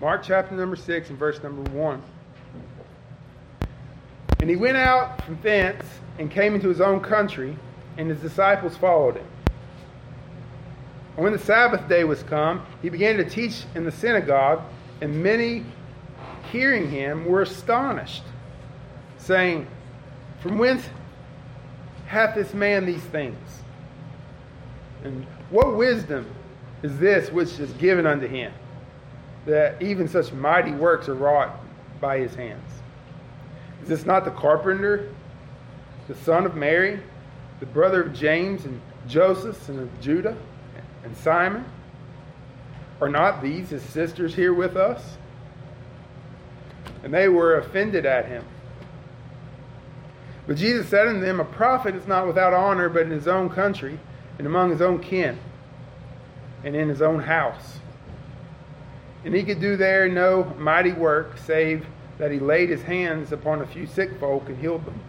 Mark chapter number 6 and verse number 1. And he went out from thence and came into his own country, and his disciples followed him. And when the Sabbath day was come, he began to teach in the synagogue, and many hearing him were astonished, saying, From whence hath this man these things? And what wisdom is this which is given unto him, that even such mighty works are wrought by his hands? Is this not the carpenter, the son of Mary, the brother of James and Joseph and of Judah and Simon? Are not these his sisters here with us? And they were offended at him. But Jesus said unto them, A prophet is not without honor but in his own country and among his own kin and in his own house. And he could do there no mighty work save that he laid his hands upon a few sick folk and healed them.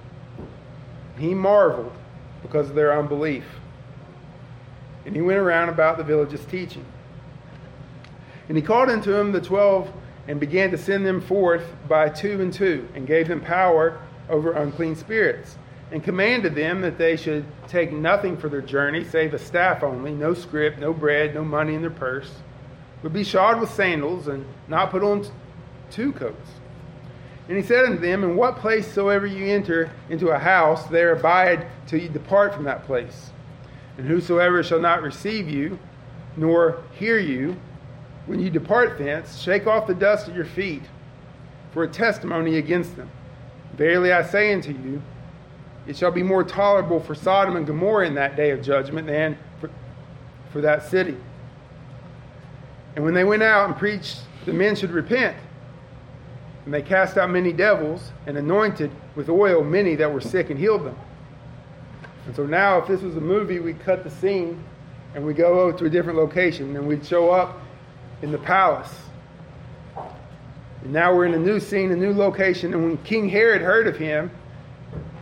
He marveled because of their unbelief. And he went around about the villages teaching. And he called unto him the twelve and began to send them forth by two and two, and gave them power over unclean spirits, and commanded them that they should take nothing for their journey save a staff only, no scrip, no bread, no money in their purse, but be shod with sandals, and not put on two coats. And he said unto them, In what place soever you enter into a house, there abide till you depart from that place. And whosoever shall not receive you, nor hear you, when you depart thence, shake off the dust at your feet for a testimony against them. Verily I say unto you, it shall be more tolerable for Sodom and Gomorrah in that day of judgment than for, for that city. And when they went out and preached, the men should repent. And they cast out many devils and anointed with oil many that were sick and healed them. And so now, if this was a movie, we cut the scene and we go over to a different location and we'd show up in the palace. And now we're in a new scene, a new location. And when King Herod heard of him,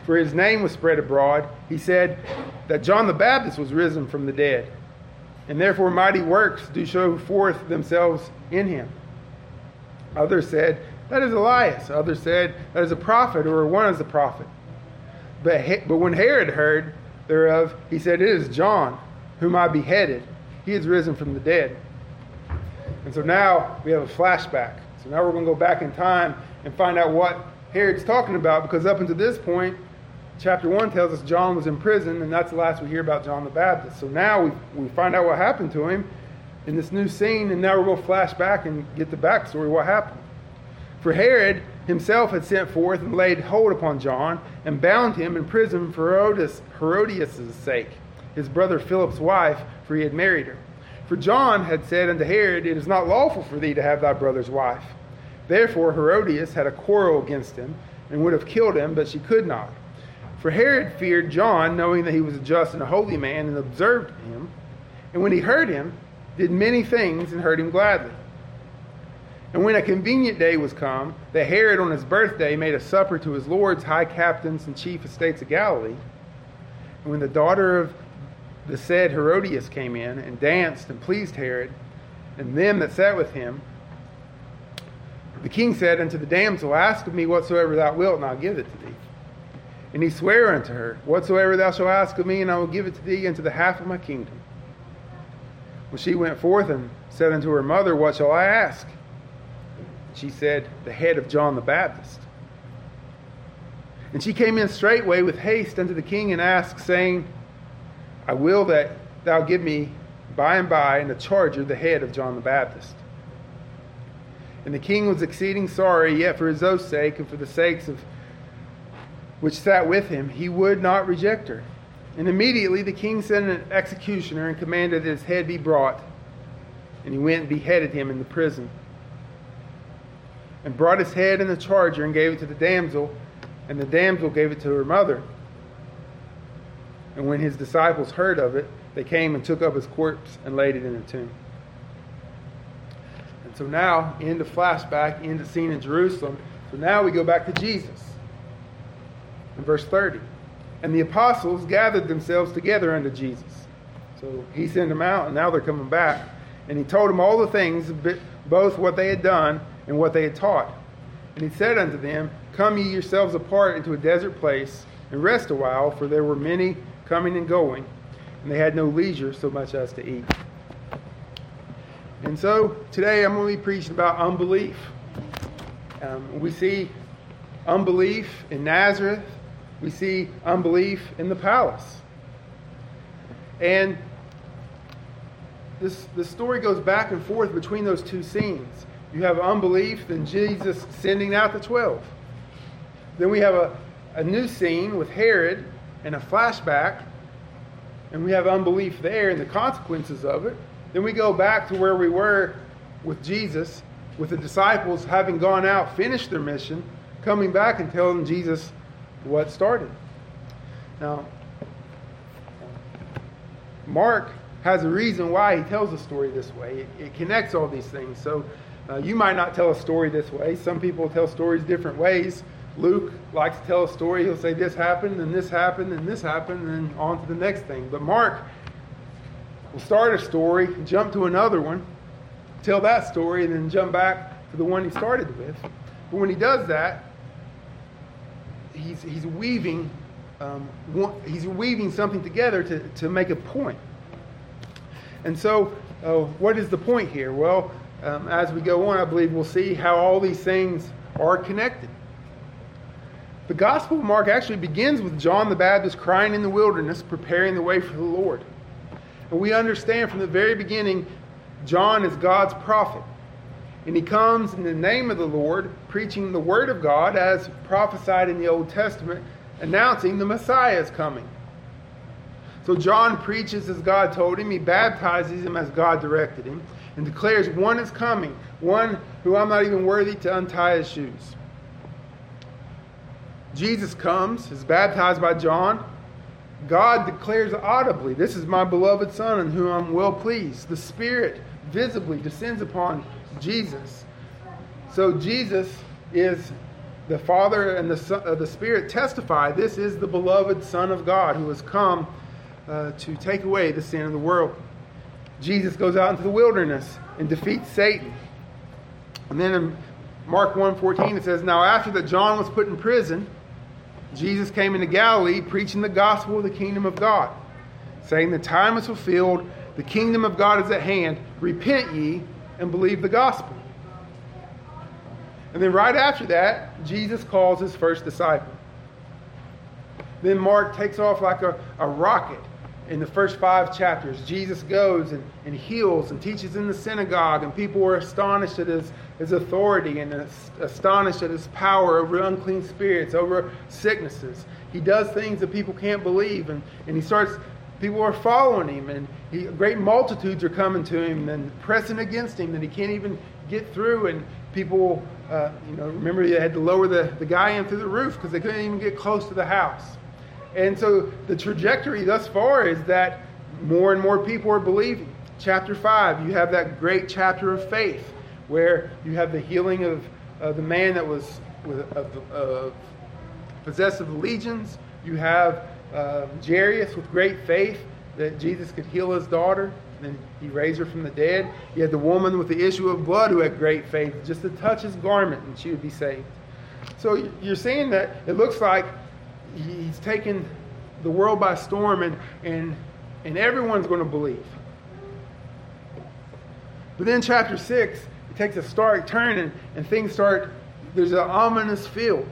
for his name was spread abroad, he said that John the Baptist was risen from the dead. And therefore mighty works do show forth themselves in him. Others said, That is Elias. Others said, That is a prophet, or one is a prophet. But, but when Herod heard thereof, he said, It is John, whom I beheaded. He is risen from the dead. And so now we have a flashback. So now we're going to go back in time and find out what Herod's talking about because up until this point, chapter 1 tells us John was in prison, and that's the last we hear about John the Baptist. So now we, we find out what happened to him in this new scene, and now we're going to flash back and get the backstory what happened. For Herod himself had sent forth and laid hold upon John and bound him in prison for Herodias, Herodias' sake, his brother Philip's wife, for he had married her. For John had said unto Herod, It is not lawful for thee to have thy brother's wife. Therefore Herodias had a quarrel against him, and would have killed him, but she could not. For Herod feared John, knowing that he was a just and a holy man, and observed him. And when he heard him, did many things, and heard him gladly. And when a convenient day was come, that Herod on his birthday made a supper to his lords, high captains, and chief estates of Galilee. And when the daughter of the said Herodias came in and danced and pleased Herod and them that sat with him. The king said unto the damsel, Ask of me whatsoever thou wilt, and I'll give it to thee. And he sware unto her, Whatsoever thou shalt ask of me, and I will give it to thee unto the half of my kingdom. When she went forth and said unto her mother, What shall I ask? She said, The head of John the Baptist. And she came in straightway with haste unto the king and asked, saying, I will that thou give me by and by in a charger the head of John the Baptist. And the king was exceeding sorry, yet for his oath's sake and for the sakes of which sat with him, he would not reject her. And immediately the king sent an executioner and commanded that his head be brought. And he went and beheaded him in the prison. And brought his head in the charger and gave it to the damsel, and the damsel gave it to her mother. And when his disciples heard of it, they came and took up his corpse and laid it in a tomb. And so now, into flashback, into scene in Jerusalem. So now we go back to Jesus. In verse 30. And the apostles gathered themselves together unto Jesus. So he sent them out, and now they're coming back. And he told them all the things both what they had done and what they had taught. And he said unto them, Come ye yourselves apart into a desert place, and rest a while, for there were many coming and going, and they had no leisure so much as to eat. And so today I'm going to be preaching about unbelief. Um, we see unbelief in Nazareth, we see unbelief in the palace. And this, the story goes back and forth between those two scenes. You have unbelief, then Jesus sending out the 12. Then we have a, a new scene with Herod and a flashback, and we have unbelief there and the consequences of it. Then we go back to where we were with Jesus, with the disciples having gone out, finished their mission, coming back and telling Jesus what started. Now, Mark has a reason why he tells the story this way. It, it connects all these things. So uh, you might not tell a story this way. Some people tell stories different ways. Luke likes to tell a story. He'll say this happened, and this happened, and this happened, and on to the next thing. But Mark will start a story, jump to another one, tell that story, and then jump back to the one he started with. But when he does that, he's, he's weaving um, he's weaving something together to, to make a point. And so, uh, what is the point here? Well, um, as we go on, I believe we'll see how all these things are connected. The Gospel of Mark actually begins with John the Baptist crying in the wilderness, preparing the way for the Lord. And we understand from the very beginning, John is God's prophet. And he comes in the name of the Lord, preaching the word of God as prophesied in the Old Testament, announcing the Messiah is coming. So John preaches as God told him, he baptizes him as God directed him, and declares one is coming, one who I'm not even worthy to untie his shoes. Jesus comes, is baptized by John. God declares audibly, This is my beloved Son in whom I'm well pleased. The Spirit visibly descends upon Jesus. So Jesus is the Father and the, Son, uh, the Spirit testify this is the beloved Son of God who has come uh, to take away the sin of the world. Jesus goes out into the wilderness and defeats Satan. And then in Mark 1:14 it says, Now after that John was put in prison, Jesus came into Galilee preaching the gospel of the kingdom of God, saying, The time is fulfilled, the kingdom of God is at hand. Repent ye and believe the gospel. And then right after that, Jesus calls his first disciple. Then Mark takes off like a, a rocket in the first five chapters. Jesus goes and, and heals and teaches in the synagogue, and people were astonished at his, his authority and astonished at his power over unclean spirits, over sicknesses. He does things that people can't believe, and, and he starts, people are following him, and he, great multitudes are coming to him and pressing against him that he can't even get through, and people, uh, you know, remember they had to lower the, the guy in through the roof because they couldn't even get close to the house. And so the trajectory thus far is that more and more people are believing. Chapter 5, you have that great chapter of faith where you have the healing of the man that was with, of, of possessed of legions. You have uh, Jairus with great faith that Jesus could heal his daughter, and he raised her from the dead. You had the woman with the issue of blood who had great faith, just to touch his garment, and she would be saved. So you're seeing that it looks like he's taken the world by storm, and, and, and everyone's going to believe. But then, chapter 6, it takes a stark turn, and, and things start, there's an ominous feel.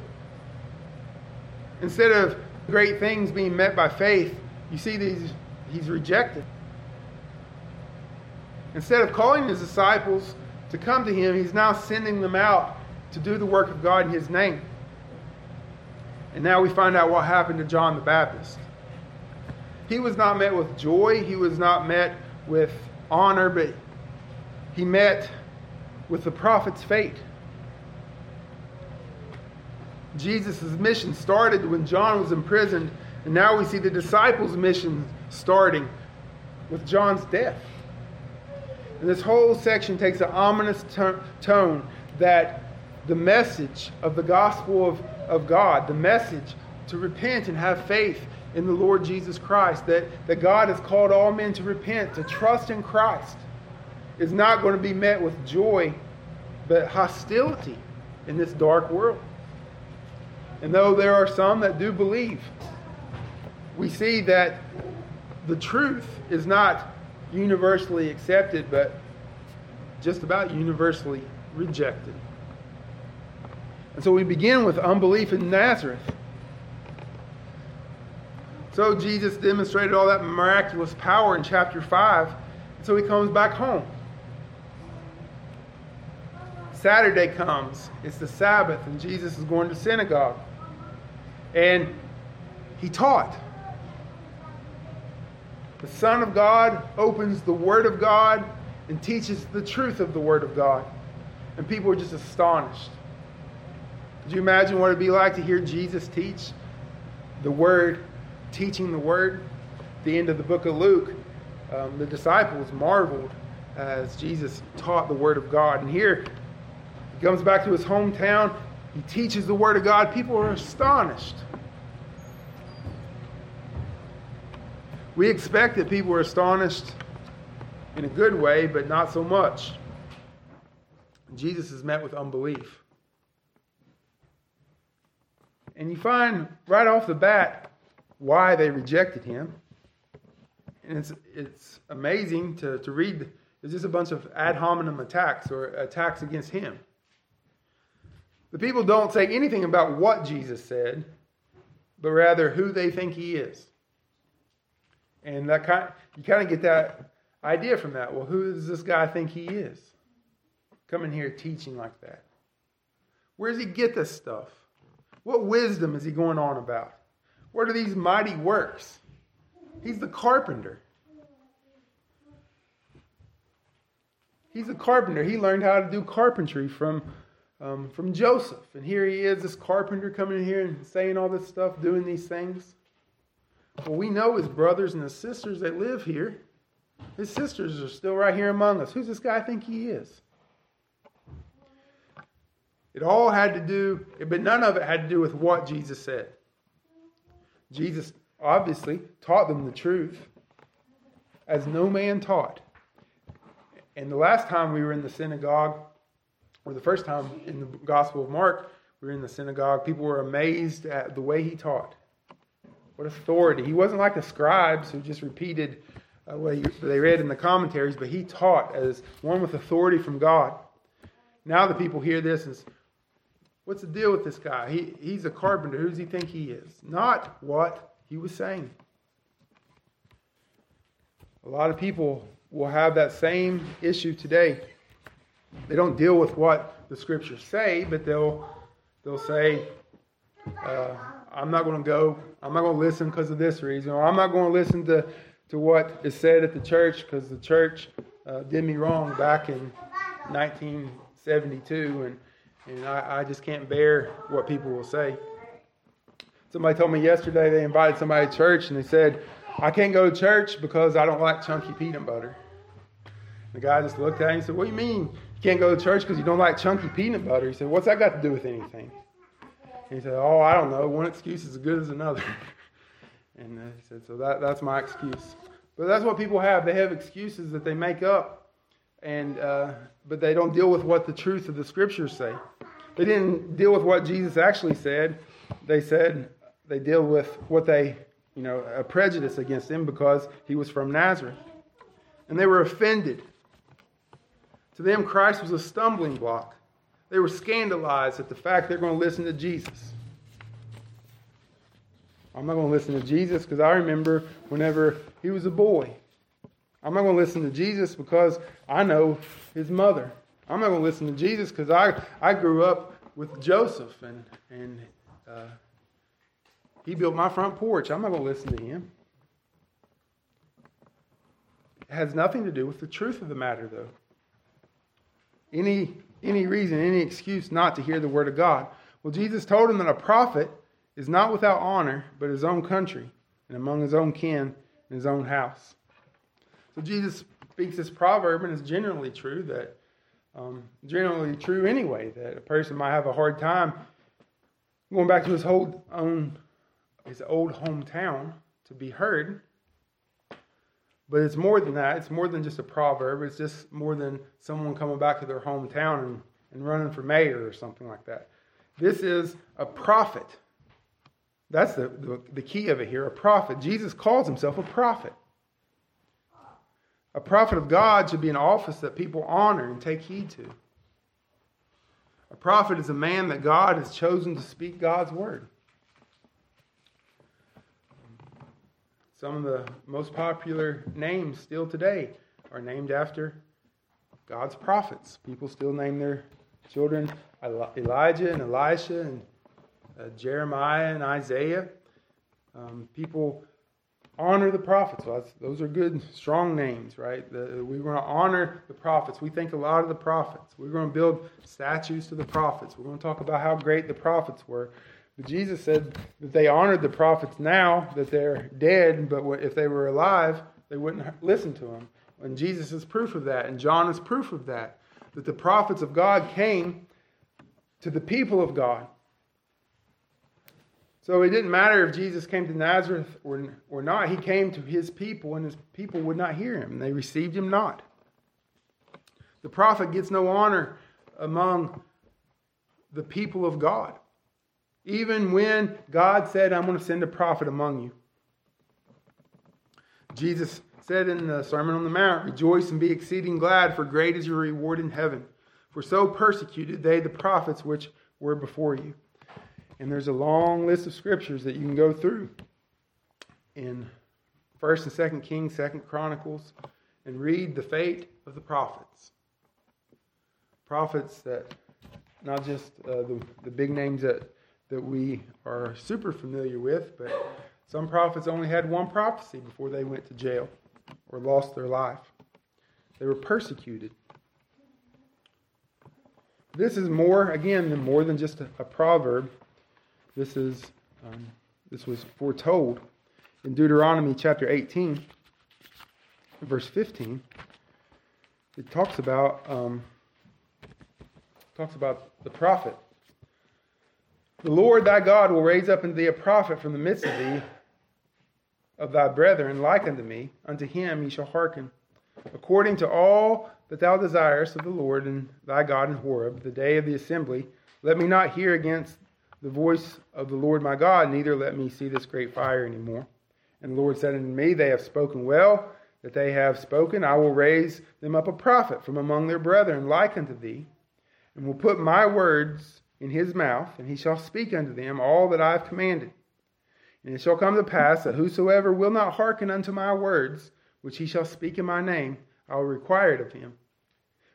Instead of great things being met by faith, you see these, he's rejected. Instead of calling his disciples to come to him, he's now sending them out to do the work of God in his name. And now we find out what happened to John the Baptist. He was not met with joy, he was not met with honor, but he met with the prophet's fate. Jesus' mission started when John was imprisoned, and now we see the disciples' mission starting with John's death. And this whole section takes an ominous tone that the message of the gospel of of God, the message to repent and have faith in the Lord Jesus Christ, that, that God has called all men to repent, to trust in Christ, is not going to be met with joy but hostility in this dark world. And though there are some that do believe, we see that the truth is not universally accepted, but just about universally rejected. And so we begin with unbelief in Nazareth. So Jesus demonstrated all that miraculous power in chapter 5. So he comes back home. Saturday comes. It's the Sabbath, and Jesus is going to synagogue. And he taught. The Son of God opens the Word of God and teaches the truth of the Word of God. And people are just astonished. Could you imagine what it'd be like to hear Jesus teach the Word, teaching the Word? At the end of the book of Luke, um, the disciples marveled as Jesus taught the Word of God. And here, he comes back to his hometown. He teaches the Word of God. People are astonished. We expect that people are astonished in a good way, but not so much. Jesus is met with unbelief. And you find right off the bat why they rejected him. And it's, it's amazing to, to read. It's just a bunch of ad hominem attacks or attacks against him. The people don't say anything about what Jesus said, but rather who they think he is. And that kind, you kind of get that idea from that. Well, who does this guy think he is? Coming here teaching like that. Where does he get this stuff? What wisdom is he going on about? What are these mighty works? He's the carpenter. He's a carpenter. He learned how to do carpentry from, um, from Joseph. And here he is, this carpenter coming in here and saying all this stuff, doing these things. Well, we know his brothers and his sisters that live here. His sisters are still right here among us. Who's this guy I think he is? It all had to do, but none of it had to do with what Jesus said. Jesus obviously taught them the truth as no man taught. And the last time we were in the synagogue, or the first time in the Gospel of Mark, we were in the synagogue, people were amazed at the way he taught. What authority. He wasn't like the scribes who just repeated uh, what he, they read in the commentaries, but he taught as one with authority from God. Now the people hear this and what's the deal with this guy? He, he's a carpenter. Who does he think he is? Not what he was saying. A lot of people will have that same issue today. They don't deal with what the scriptures say, but they'll they'll say, uh, I'm not going to go. I'm not going to listen because of this reason. Or I'm not going to listen to, to what is said at the church because the church uh, did me wrong back in 1972. And, and I, I just can't bear what people will say. Somebody told me yesterday they invited somebody to church and they said, I can't go to church because I don't like chunky peanut butter. The guy just looked at him and said, What do you mean you can't go to church because you don't like chunky peanut butter? He said, What's that got to do with anything? he said, Oh, I don't know. One excuse is as good as another. and uh, he said, So that, that's my excuse. But that's what people have. They have excuses that they make up, and uh, but they don't deal with what the truth of the scriptures say. They didn't deal with what Jesus actually said. They said they deal with what they, you know, a prejudice against him because he was from Nazareth. And they were offended. To them, Christ was a stumbling block. They were scandalized at the fact they're going to listen to Jesus. I'm not going to listen to Jesus because I remember whenever he was a boy. I'm not going to listen to Jesus because I know his mother. I'm not going to listen to Jesus because I, I grew up with Joseph and, and uh, he built my front porch. I'm not going to listen to him. It has nothing to do with the truth of the matter, though. Any any reason, any excuse not to hear the word of God. Well, Jesus told him that a prophet is not without honor, but his own country and among his own kin in his own house. So Jesus speaks this proverb, and it's generally true that, um, generally true anyway, that a person might have a hard time going back to his whole own, his old hometown to be heard but it's more than that. It's more than just a proverb. It's just more than someone coming back to their hometown and and running for mayor or something like that. This is a prophet. That's the, the, the key of it here a prophet. Jesus calls himself a prophet. A prophet of God should be an office that people honor and take heed to. A prophet is a man that God has chosen to speak God's word. Some of the most popular names still today are named after God's prophets. People still name their children Elijah and Elisha and uh, Jeremiah and Isaiah. Um, people honor the prophets. Well, those are good, strong names, right? We're going to honor the prophets. We think a lot of the prophets. We're going to build statues to the prophets. We're going to talk about how great the prophets were. But Jesus said that they honored the prophets now that they're dead, but if they were alive, they wouldn't listen to them. And Jesus is proof of that, and John is proof of that. That the prophets of God came to the people of God so it didn't matter if Jesus came to Nazareth or, or not. He came to his people, and his people would not hear him. They received him not. The prophet gets no honor among the people of God. Even when God said, I'm going to send a prophet among you. Jesus said in the Sermon on the Mount, Rejoice and be exceeding glad, for great is your reward in heaven. For so persecuted they the prophets which were before you. And there's a long list of scriptures that you can go through in 1st and 2nd Kings, 2nd Chronicles, and read the fate of the prophets. Prophets that, not just uh, the, the big names that, that we are super familiar with, but some prophets only had one prophecy before they went to jail or lost their life. They were persecuted. This is more, again, more than just a, a proverb. This is um, this was foretold in Deuteronomy chapter 18, verse 15. It talks about um, talks about the prophet. The Lord thy God will raise up unto thee a prophet from the midst of thee, of thy brethren, like unto me. Unto him ye shall hearken, according to all that thou desirest of the Lord and thy God in Horeb, the day of the assembly. Let me not hear against the voice of the Lord my God, neither let me see this great fire anymore. And the Lord said unto me, They have spoken well, that they have spoken. I will raise them up a prophet from among their brethren, like unto thee, and will put my words in his mouth, and he shall speak unto them all that I have commanded. And it shall come to pass that whosoever will not hearken unto my words, which he shall speak in my name, I will require it of him.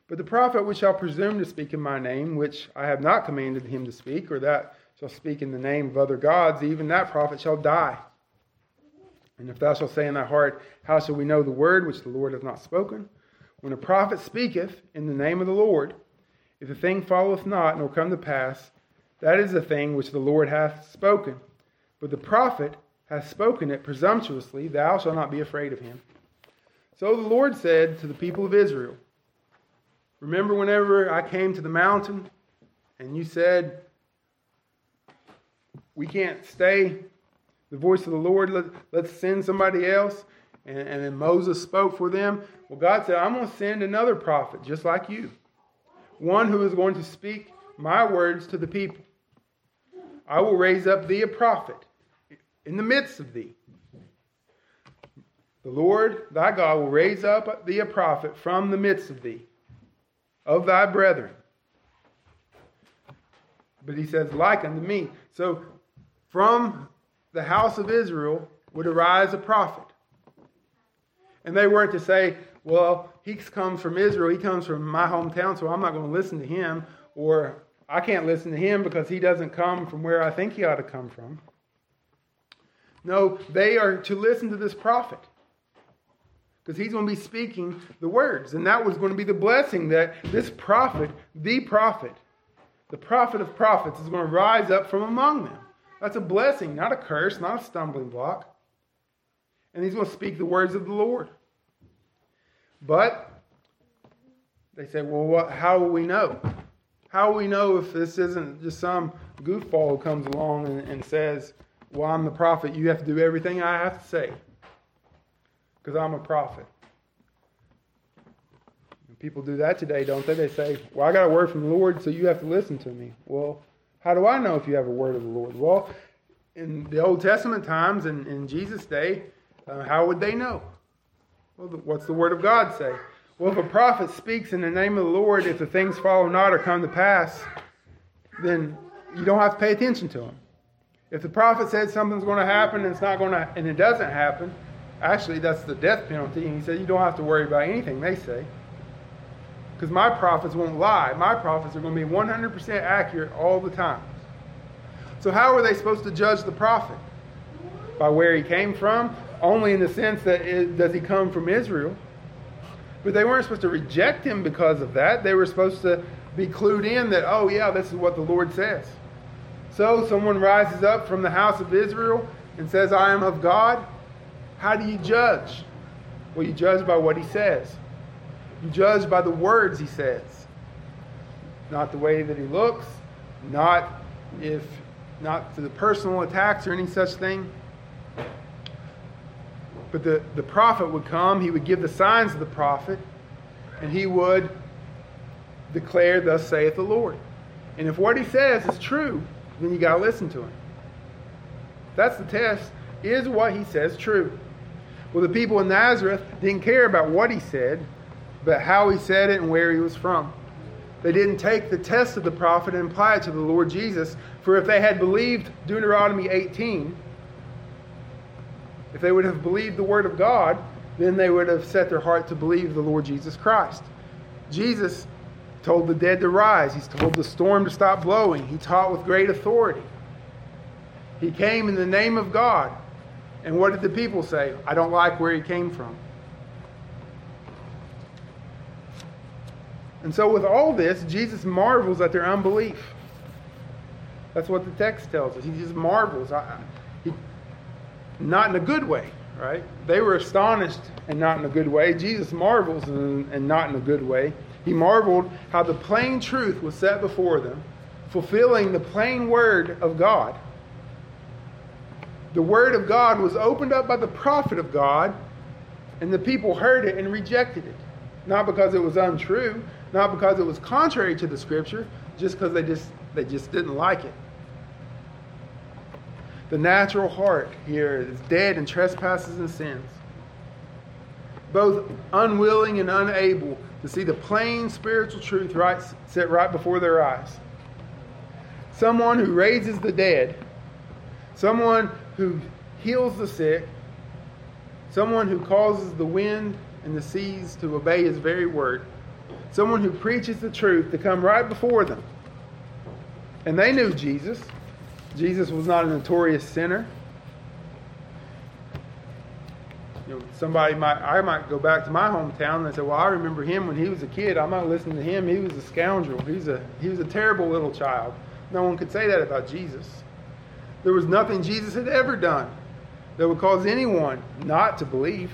But the prophet which shall presume to speak in my name, which I have not commanded him to speak, or that shall speak in the name of other gods, even that prophet shall die. And if thou shalt say in thy heart, How shall we know the word which the Lord hath not spoken? When a prophet speaketh in the name of the Lord, if the thing followeth not, nor come to pass, that is the thing which the Lord hath spoken. But the prophet hath spoken it presumptuously, thou shalt not be afraid of him. So the Lord said to the people of Israel, Remember whenever I came to the mountain, and you said, we can't stay. The voice of the Lord, let, let's send somebody else. And, and then Moses spoke for them. Well, God said, I'm going to send another prophet just like you, one who is going to speak my words to the people. I will raise up thee a prophet in the midst of thee. The Lord thy God will raise up thee a prophet from the midst of thee, of thy brethren. But he says, like unto me. So from the house of Israel would arise a prophet. And they weren't to say, well, he comes from Israel, he comes from my hometown, so I'm not going to listen to him, or I can't listen to him because he doesn't come from where I think he ought to come from. No, they are to listen to this prophet because he's going to be speaking the words. And that was going to be the blessing that this prophet, the prophet, the prophet of prophets, is going to rise up from among them. That's a blessing, not a curse, not a stumbling block. And he's going to speak the words of the Lord. But they say, well, what, how will we know? How will we know if this isn't just some goofball who comes along and, and says, well, I'm the prophet. You have to do everything I have to say because I'm a prophet. People do that today, don't they? They say, Well, I got a word from the Lord, so you have to listen to me. Well, how do I know if you have a word of the Lord? Well, in the Old Testament times and in Jesus' day, uh, how would they know? Well, what's the word of God say? Well, if a prophet speaks in the name of the Lord, if the things follow not or come to pass, then you don't have to pay attention to them. If the prophet said something's going to happen and it's not going to, and it doesn't happen, actually that's the death penalty. And he said you don't have to worry about anything they say, because my prophets won't lie. My prophets are going to be 100% accurate all the time. So how are they supposed to judge the prophet? By where he came from, only in the sense that it, does he come from Israel? But they weren't supposed to reject him because of that. They were supposed to be clued in that, oh, yeah, this is what the Lord says. So someone rises up from the house of Israel and says, I am of God. How do you judge? Well, you judge by what he says. You judge by the words he says. Not the way that he looks, not if not to the personal attacks or any such thing. But the, the prophet would come, he would give the signs of the prophet, and he would declare, Thus saith the Lord. And if what he says is true, then you got to listen to him. That's the test. Is what he says true? Well, the people in Nazareth didn't care about what he said, but how he said it and where he was from. They didn't take the test of the prophet and apply it to the Lord Jesus, for if they had believed Deuteronomy 18, if they would have believed the word of God, then they would have set their heart to believe the Lord Jesus Christ. Jesus told the dead to rise. He's told the storm to stop blowing. He taught with great authority. He came in the name of God. And what did the people say? I don't like where he came from. And so, with all this, Jesus marvels at their unbelief. That's what the text tells us. He just marvels. I, he, not in a good way, right? They were astonished and not in a good way. Jesus marvels and, and not in a good way. He marveled how the plain truth was set before them, fulfilling the plain word of God. The word of God was opened up by the prophet of God, and the people heard it and rejected it. Not because it was untrue, not because it was contrary to the scripture, just because they just they just didn't like it. The natural heart here is dead in trespasses and sins, both unwilling and unable to see the plain spiritual truth right, set right before their eyes. Someone who raises the dead, someone who heals the sick, someone who causes the wind and the seas to obey his very word, someone who preaches the truth to come right before them. And they knew Jesus. Jesus was not a notorious sinner. You know, somebody might, I might go back to my hometown and say, "Well, I remember him when he was a kid. I might listen to him. He was a scoundrel. He's a he was a terrible little child." No one could say that about Jesus. There was nothing Jesus had ever done that would cause anyone not to believe.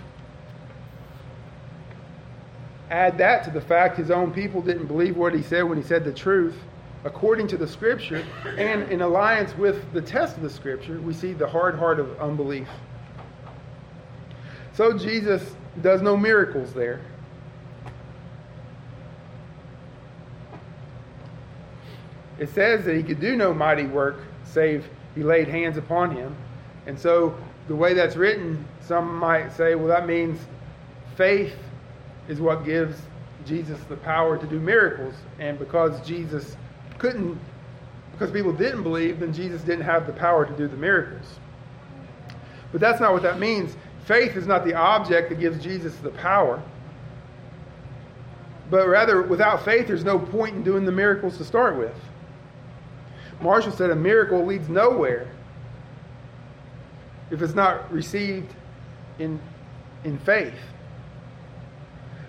Add that to the fact his own people didn't believe what he said when he said the truth according to the scripture and in alliance with the test of the scripture, we see the hard heart of unbelief. So Jesus does no miracles there. It says that he could do no mighty work save he laid hands upon him. And so the way that's written, some might say, well, that means faith is what gives Jesus the power to do miracles. And because Jesus couldn't, because people didn't believe, then Jesus didn't have the power to do the miracles. But that's not what that means. Faith is not the object that gives Jesus the power. But rather, without faith, there's no point in doing the miracles to start with. Marshall said a miracle leads nowhere if it's not received in, in faith.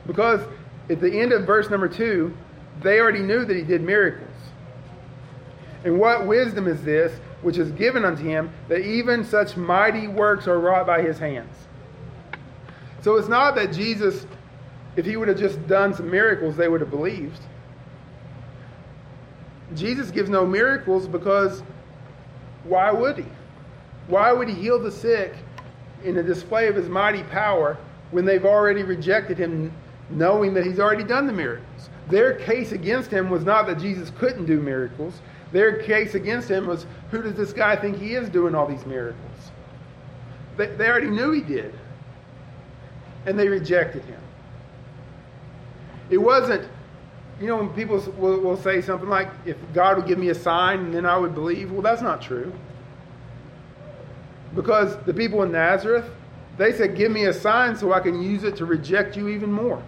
Because at the end of verse number two, they already knew that he did miracles. And what wisdom is this which is given unto him that even such mighty works are wrought by his hands? So it's not that Jesus, if he would have just done some miracles, they would have believed. Jesus gives no miracles because why would he? Why would he heal the sick in a display of his mighty power when they've already rejected him knowing that he's already done the miracles. Their case against him was not that Jesus couldn't do miracles. Their case against him was who does this guy think he is doing all these miracles? They, they already knew he did. And they rejected him. It wasn't, you know, when people will, will say something like, if God would give me a sign and then I would believe, well, that's not true. Because the people in Nazareth, they said, Give me a sign so I can use it to reject you even more.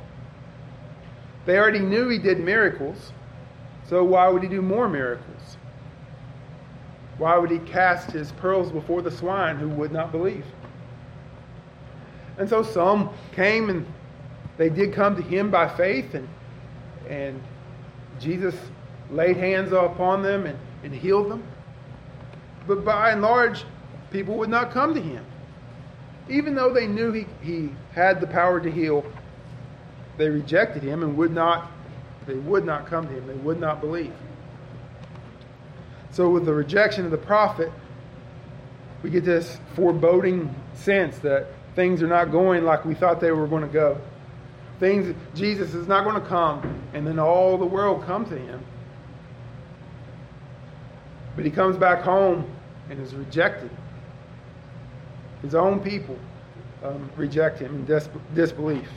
They already knew he did miracles, so why would he do more miracles? Why would he cast his pearls before the swine who would not believe? And so some came and they did come to him by faith, and, and Jesus laid hands upon them and, and healed them. But by and large, people would not come to him. Even though they knew he, he had the power to heal, they rejected him and would not they would not come to him. They would not believe. So with the rejection of the prophet, we get this foreboding sense that things are not going like we thought they were going to go. Things Jesus is not going to come and then all the world come to him. But he comes back home and is rejected. His own people um, reject him in dis- disbelief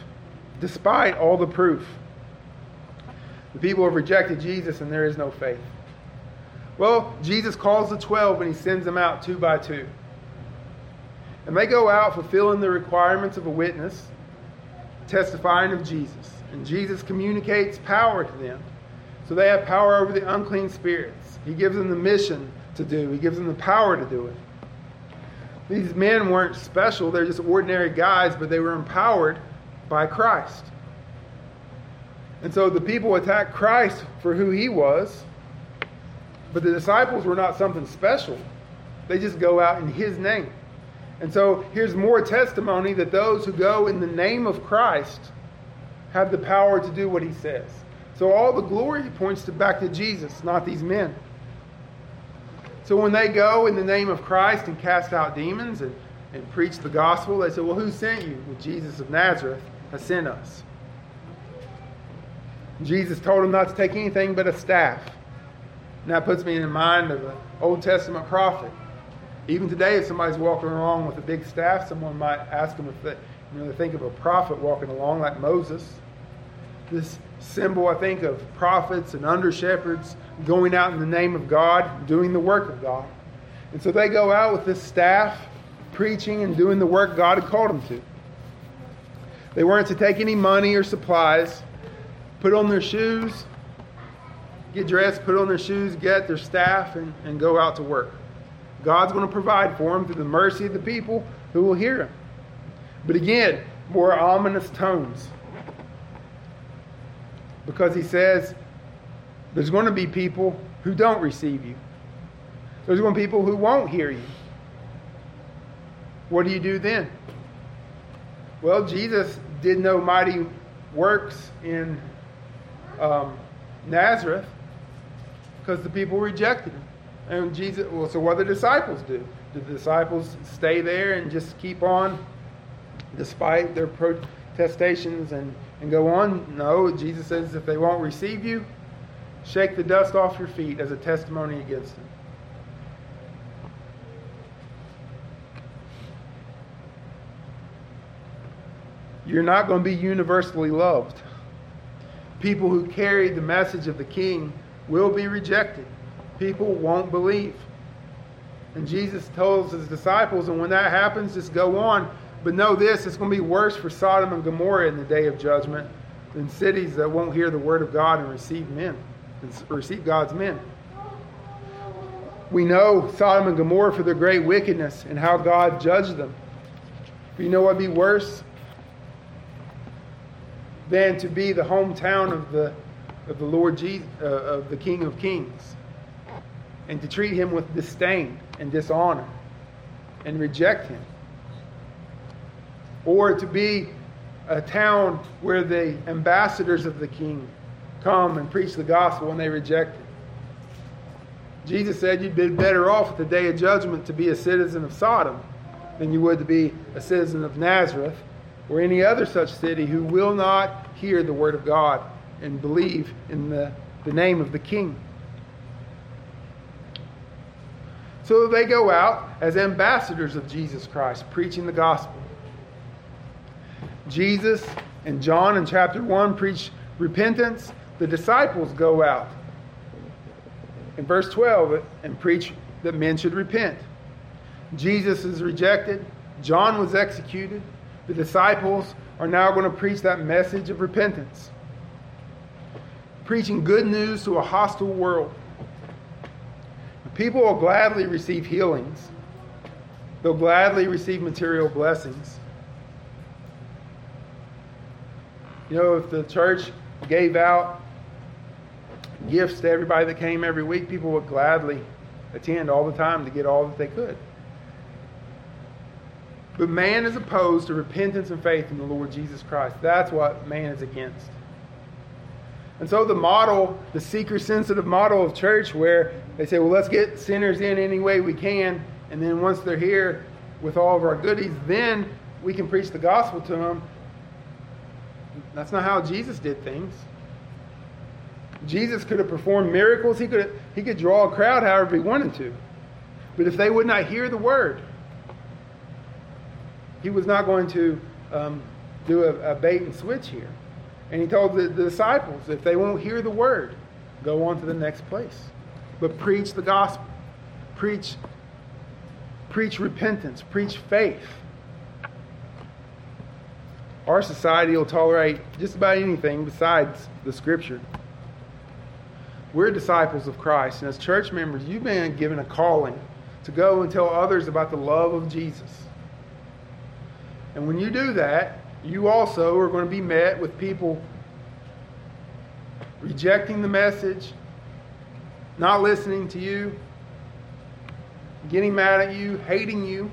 despite all the proof. The people have rejected Jesus and there is no faith. Well, Jesus calls the 12 and he sends them out two by two. And they go out fulfilling the requirements of a witness, testifying of Jesus. And Jesus communicates power to them. So they have power over the unclean spirits. He gives them the mission to do, He gives them the power to do it. These men weren't special, they're just ordinary guys, but they were empowered by Christ. And so the people attacked Christ for who he was, but the disciples were not something special. They just go out in his name. And so here's more testimony that those who go in the name of Christ have the power to do what he says. So all the glory points to back to Jesus, not these men. So when they go in the name of Christ and cast out demons and, and preach the gospel, they said, Well, who sent you? Well, Jesus of Nazareth has sent us. Jesus told them not to take anything but a staff. And that puts me in mind of an Old Testament prophet. Even today, if somebody's walking along with a big staff, someone might ask them if they, you know, they think of a prophet walking along like Moses. This symbol, I think, of prophets and under shepherds going out in the name of God, doing the work of God. And so they go out with this staff, preaching and doing the work God had called them to. They weren't to take any money or supplies, put on their shoes, get dressed, put on their shoes, get their staff, and, and go out to work. God's going to provide for them through the mercy of the people who will hear him. But again, more ominous tones. Because he says there's going to be people who don't receive you. There's going to be people who won't hear you. What do you do then? Well, Jesus did no mighty works in um, Nazareth because the people rejected him. And Jesus, well, so what the disciples do? Do the disciples stay there and just keep on despite their protestations and, and go on? No, Jesus says if they won't receive you, shake the dust off your feet as a testimony against them. You're not going to be universally loved. People who carry the message of the king will be rejected. People won't believe. And Jesus tells his disciples, and when that happens, just go on. But know this it's going to be worse for Sodom and Gomorrah in the day of judgment than cities that won't hear the word of God and receive men, and receive God's men. We know Sodom and Gomorrah for their great wickedness and how God judged them. But you know what would be worse? Than to be the hometown of the, of the Lord Jesus, uh, of the King of Kings, and to treat him with disdain and dishonor and reject him. Or to be a town where the ambassadors of the King come and preach the gospel and they reject it. Jesus said you'd be better off at the day of judgment to be a citizen of Sodom than you would to be a citizen of Nazareth or any other such city who will not hear the word of God and believe in the, the name of the king. So they go out as ambassadors of Jesus Christ, preaching the gospel. Jesus and John in chapter 1 preach repentance. The disciples go out in verse 12 and preach that men should repent. Jesus is rejected. John was executed. The disciples are now going to preach that message of repentance, preaching good news to a hostile world. People will gladly receive healings, they'll gladly receive material blessings. You know, if the church gave out gifts to everybody that came every week, people would gladly attend all the time to get all that they could. But man is opposed to repentance and faith in the Lord Jesus Christ. That's what man is against. And so the model, the seeker sensitive model of church, where they say, well, let's get sinners in any way we can, and then once they're here with all of our goodies, then we can preach the gospel to them. That's not how Jesus did things. Jesus could have performed miracles. He could, have, he could draw a crowd however he wanted to. But if they would not hear the word, he was not going to um, do a, a, bait and switch here. And he told the, the disciples, if they won't hear the word, go on to the next place. But preach the gospel. Preach, preach repentance. Preach faith. Our society will tolerate just about anything besides the scripture. We're disciples of Christ, and as church members, you've been given a calling to go and tell others about the love of Jesus. And when you do that, you also are going to be met with people rejecting the message, not listening to you, getting mad at you, hating you,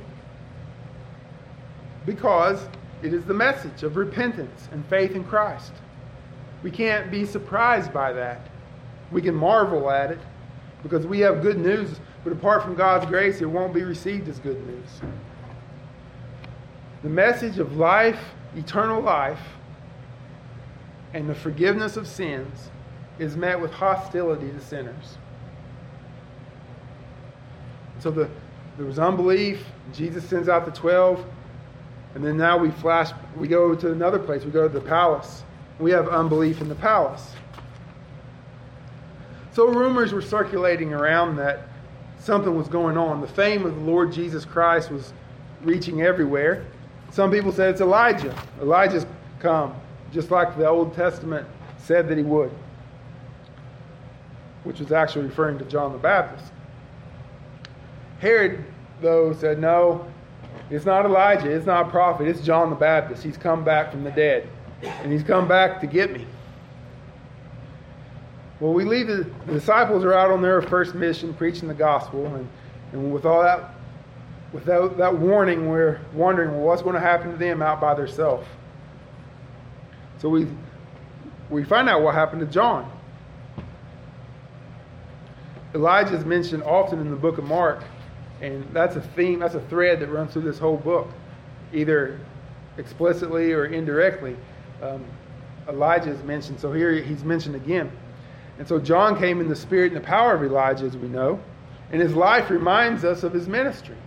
because it is the message of repentance and faith in Christ. We can't be surprised by that. We can marvel at it because we have good news, but apart from God's grace, it won't be received as good news. The message of life, eternal life, and the forgiveness of sins is met with hostility to sinners. So the, there was unbelief. Jesus sends out the 12. And then now we flash, we go to another place. We go to the palace. We have unbelief in the palace. So rumors were circulating around that something was going on. The fame of the Lord Jesus Christ was reaching everywhere. Some people said it's Elijah. Elijah's come, just like the Old Testament said that he would, which was actually referring to John the Baptist. Herod, though, said, No, it's not Elijah, it's not a prophet, it's John the Baptist. He's come back from the dead, and he's come back to get me. Well, we leave the, the disciples are out on their first mission preaching the gospel, and, and with all that, without that warning, we're wondering well, what's going to happen to them out by themselves. So we we find out what happened to John. Elijah is mentioned often in the book of Mark, and that's a theme, that's a thread that runs through this whole book, either explicitly or indirectly. Um, Elijah is mentioned, so here he's mentioned again. And so John came in the spirit and the power of Elijah, as we know, and his life reminds us of his ministry.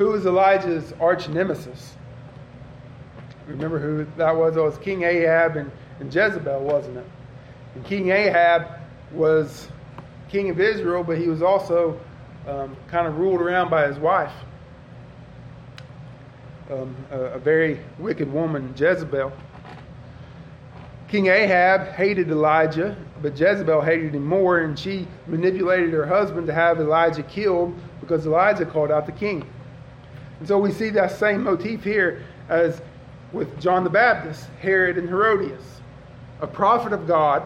Who was Elijah's arch nemesis? Remember who that was? It was King Ahab and, and Jezebel, wasn't it? And King Ahab was king of Israel, but he was also um, kind of ruled around by his wife, um, a, a very wicked woman, Jezebel. King Ahab hated Elijah, but Jezebel hated him more, and she manipulated her husband to have Elijah killed because Elijah called out the king. And so we see that same motif here as with John the Baptist, Herod, and Herodias. A prophet of God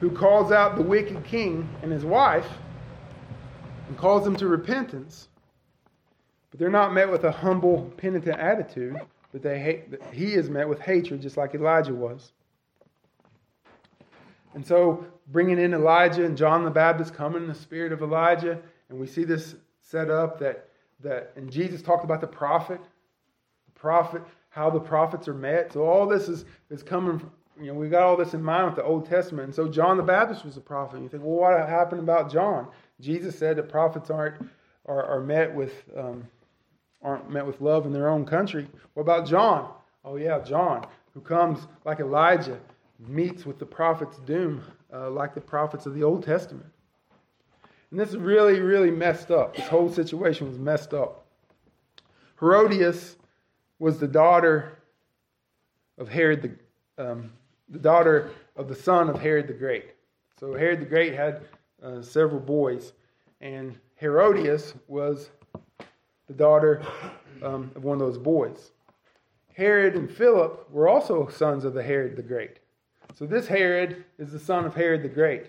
who calls out the wicked king and his wife and calls them to repentance. But they're not met with a humble, penitent attitude, but they hate, he is met with hatred, just like Elijah was. And so, bringing in Elijah and John the Baptist coming in the spirit of Elijah, and we see this set up that, that and Jesus talked about the prophet the prophet, how the prophets are met. So all this is, is coming from, you know, we got all this in mind with the Old Testament. And so John the Baptist was a prophet. And you think, well, what happened about John? Jesus said that prophets aren't are, are met with um, aren't met with love in their own country. What about John? Oh yeah, John, who comes like Elijah, meets with the prophet's doom, uh, like the prophets of the Old Testament. And this really, really messed up. This whole situation was messed up. Herodias was the daughter of Herod the, um, the daughter of the son of Herod the Great. So Herod the Great had uh, several boys, and Herodias was the daughter um, of one of those boys. Herod and Philip were also sons of the Herod the Great. So this Herod is the son of Herod the Great.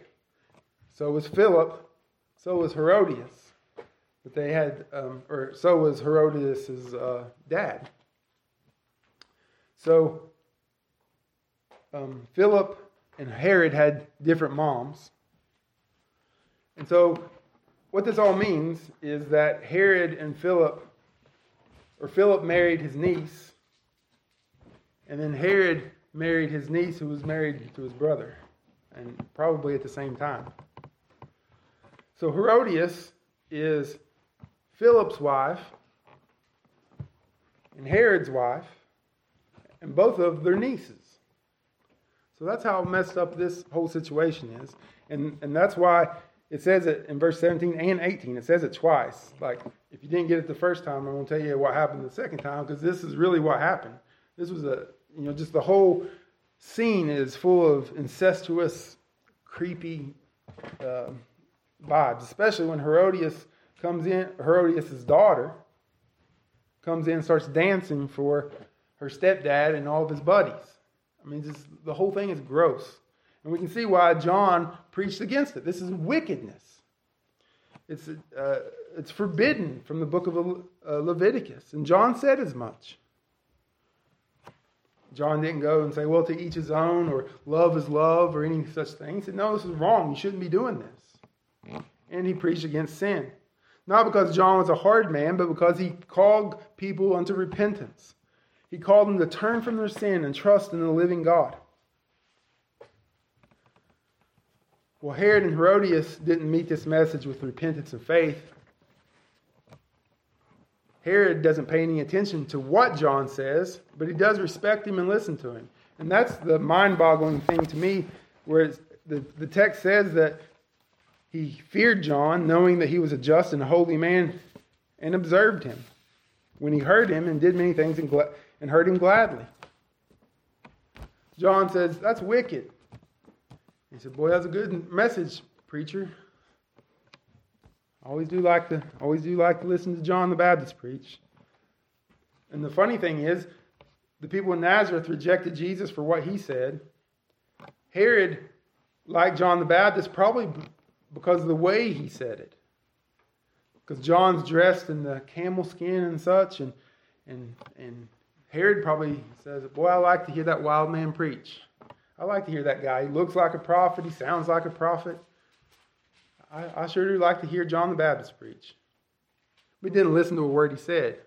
So was Philip. So was Herodias. But they had, um, or so was Herodias' uh, dad. So um, Philip and Herod had different moms. And so what this all means is that Herod and Philip, or Philip married his niece, and then Herod married his niece who was married to his brother, and probably at the same time. So Herodias is Philip's wife and Herod's wife, and both of their nieces. So that's how messed up this whole situation is. And, and that's why it says it in verse 17 and 18. It says it twice. Like, if you didn't get it the first time, I'm going to tell you what happened the second time because this is really what happened. This was a, you know, just the whole scene is full of incestuous, creepy uh, vibes, especially when Herodias comes in, Herodias' daughter comes in starts dancing for her stepdad and all of his buddies. I mean, just, the whole thing is gross. And we can see why John preached against it. This is wickedness. It's, uh, it's forbidden from the book of uh, Leviticus. And John said as much. John didn't go and say, well, to each his own, or love is love, or any such thing. He said, no, this is wrong. You shouldn't be doing this. And he preached against sin. Not because John was a hard man, but because he called people unto repentance. He called them to turn from their sin and trust in the living God. Well, Herod and Herodias didn't meet this message with repentance and faith. Herod doesn't pay any attention to what John says, but he does respect him and listen to him. And that's the mind boggling thing to me, where the, the text says that he feared John, knowing that he was a just and holy man, and observed him when he heard him and did many things and, gla- and heard him gladly. John says, That's wicked. He said, Boy, that's a good message, preacher. Always do like to always do like to listen to John the Baptist preach. And the funny thing is, the people in Nazareth rejected Jesus for what he said. Herod, like John the Baptist, probably because of the way he said it. Because John's dressed in the camel skin and such, and and and Herod probably says, Boy, I like to hear that wild man preach. I like to hear that guy. He looks like a prophet, he sounds like a prophet. I, I sure do like to hear John the Baptist preach. We didn't listen to a word he said.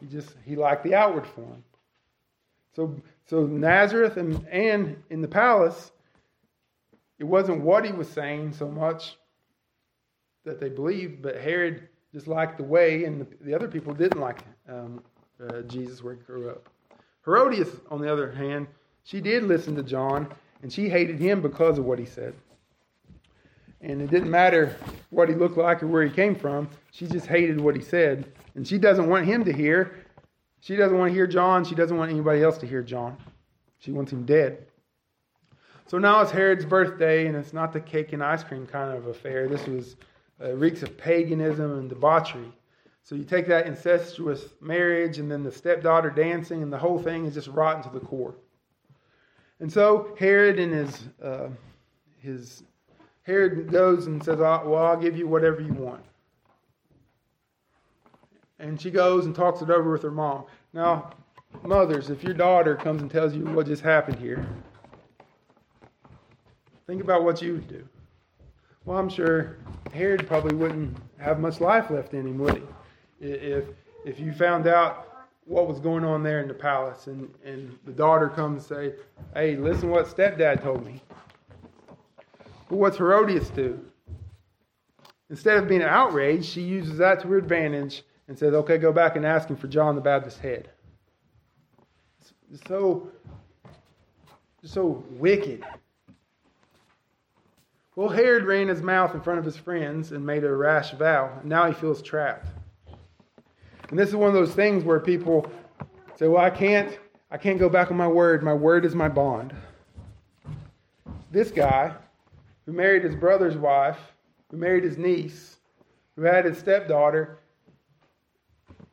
He just he liked the outward form. So so Nazareth and, and in the palace, it wasn't what he was saying so much that they believed, but Herod just liked the way, and the, the other people didn't like um, uh, Jesus where he grew up. Herodias, on the other hand, she did listen to John, and she hated him because of what he said. And it didn't matter what he looked like or where he came from. She just hated what he said. And she doesn't want him to hear. She doesn't want to hear John. She doesn't want anybody else to hear John. She wants him dead. So now it's Herod's birthday, and it's not the cake and ice cream kind of affair. This was uh, reeks of paganism and debauchery. So you take that incestuous marriage and then the stepdaughter dancing, and the whole thing is just rotten to the core. And so Herod and his uh, his Herod goes and says, "Well, I'll give you whatever you want." And she goes and talks it over with her mom. Now, mothers, if your daughter comes and tells you what just happened here, think about what you would do. Well, I'm sure Herod probably wouldn't have much life left in him, would he? If if you found out what was going on there in the palace. And, and the daughter comes and say, Hey, listen what stepdad told me. But what's Herodias do? Instead of being outraged, she uses that to her advantage and says, Okay, go back and ask him for John the Baptist's head. It's so, so wicked. Well, Herod ran his mouth in front of his friends and made a rash vow, and now he feels trapped. And this is one of those things where people say, "Well, I can't, I can't go back on my word. My word is my bond." This guy, who married his brother's wife, who married his niece, who had his stepdaughter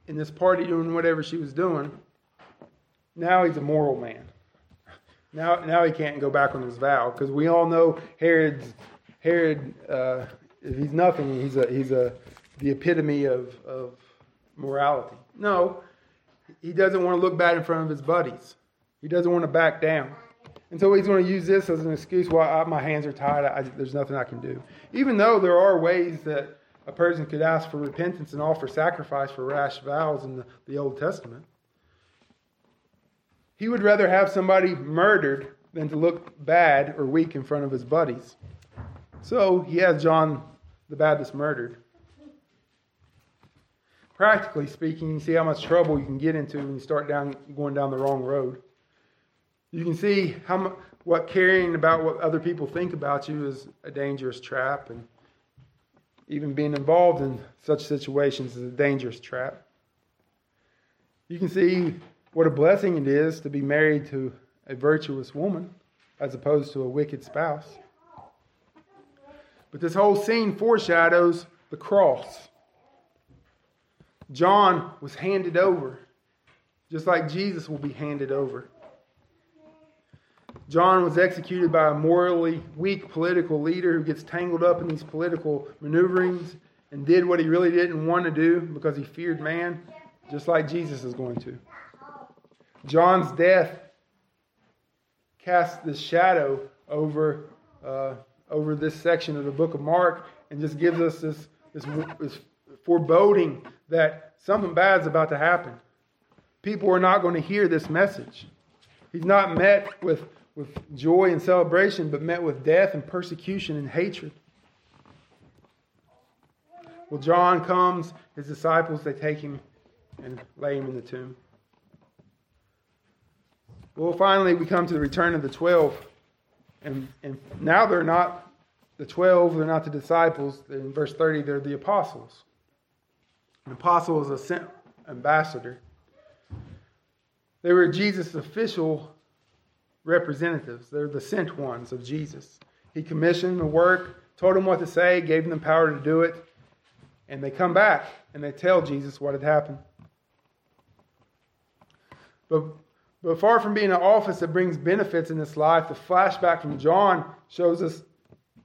in this party doing whatever she was doing, now he's a moral man. Now, now he can't go back on his vow because we all know Herod's Herod. Uh, he's nothing. He's a he's a the epitome of of morality. No, he doesn't want to look bad in front of his buddies. He doesn't want to back down. And so he's going to use this as an excuse why my hands are tied. I, there's nothing I can do. Even though there are ways that a person could ask for repentance and offer sacrifice for rash vows in the, the Old Testament. He would rather have somebody murdered than to look bad or weak in front of his buddies. So he has John the Baptist murdered. Practically speaking, you see how much trouble you can get into when you start down going down the wrong road. You can see how what caring about what other people think about you is a dangerous trap, and even being involved in such situations is a dangerous trap. You can see what a blessing it is to be married to a virtuous woman as opposed to a wicked spouse. But this whole scene foreshadows the cross. John was handed over, just like Jesus will be handed over. John was executed by a morally weak political leader who gets tangled up in these political maneuverings and did what he really didn't want to do because he feared man, just like Jesus is going to. John's death casts this shadow over, uh, over this section of the book of Mark and just gives us this, this, this foreboding that something bad is about to happen. People are not going to hear this message. He's not met with, with joy and celebration, but met with death and persecution and hatred. Well, John comes, his disciples, they take him and lay him in the tomb. Well, finally, we come to the return of the 12. And, and now they're not the 12, they're not the disciples. In verse 30, they're the apostles. An apostle is a sent ambassador. They were Jesus' official representatives. They're the sent ones of Jesus. He commissioned the work, told them what to say, gave them the power to do it, and they come back and they tell Jesus what had happened. But but far from being an office that brings benefits in this life, the flashback from John shows us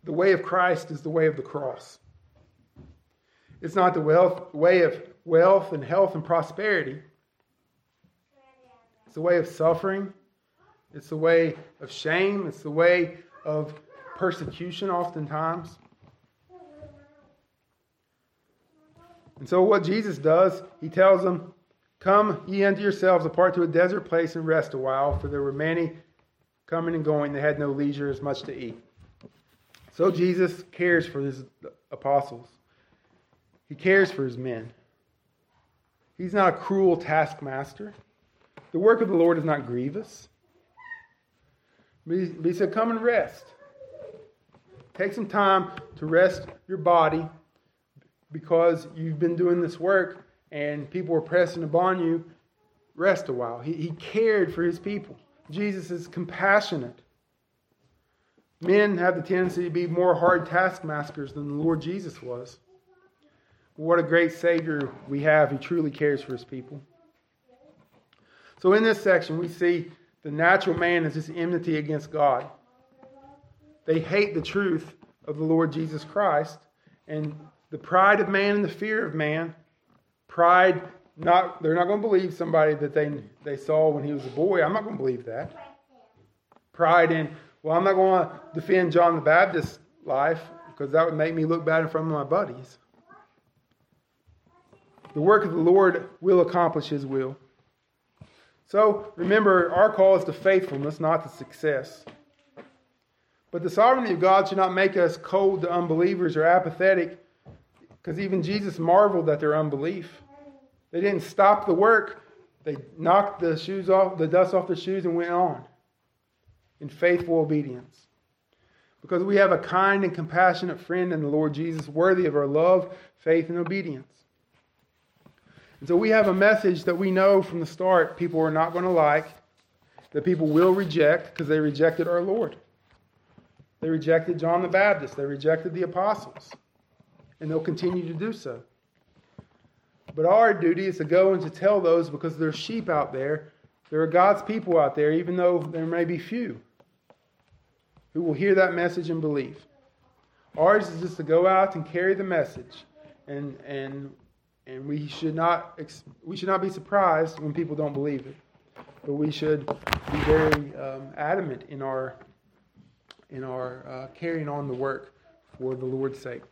the way of Christ is the way of the cross. It's not the wealth, way of wealth and health and prosperity. It's the way of suffering. It's the way of shame. It's the way of persecution, oftentimes. And so, what Jesus does, he tells them, Come ye unto yourselves apart to a desert place and rest a while, for there were many coming and going. They had no leisure as much to eat. So Jesus cares for his apostles. He cares for his men. He's not a cruel taskmaster. The work of the Lord is not grievous. But he said, Come and rest. Take some time to rest your body because you've been doing this work and people were pressing upon you, rest a while. He, he cared for his people. Jesus is compassionate. Men have the tendency to be more hard taskmasters than the Lord Jesus was. What a great Savior we have. He truly cares for his people. So, in this section, we see the natural man is this enmity against God. They hate the truth of the Lord Jesus Christ, and the pride of man and the fear of man Pride, not they're not going to believe somebody that they they saw when he was a boy. I'm not going to believe that. Pride in, well, I'm not going to defend John the Baptist's life because that would make me look bad in front of my buddies. The work of the Lord will accomplish his will. So remember, our call is to faithfulness, not to success. But the sovereignty of God should not make us cold to unbelievers or apathetic, because even Jesus marveled at their unbelief. They didn't stop the work. They knocked the shoes off, the dust off their shoes, and went on in faithful obedience. Because we have a kind and compassionate friend in the Lord Jesus, worthy of our love, faith, and obedience. And so we have a message that we know from the start people are not going to like, that people will reject because they rejected our Lord. They rejected John the Baptist, they rejected the apostles, and they'll continue to do so. But our duty is to go and to tell those because there's sheep out there. There are God's people out there, even though there may be few, who will hear that message and believe. Ours is just to go out and carry the message. And, and, and we, should not, we should not be surprised when people don't believe it. But we should be very um, adamant in our, in our uh, carrying on the work for the Lord's sake.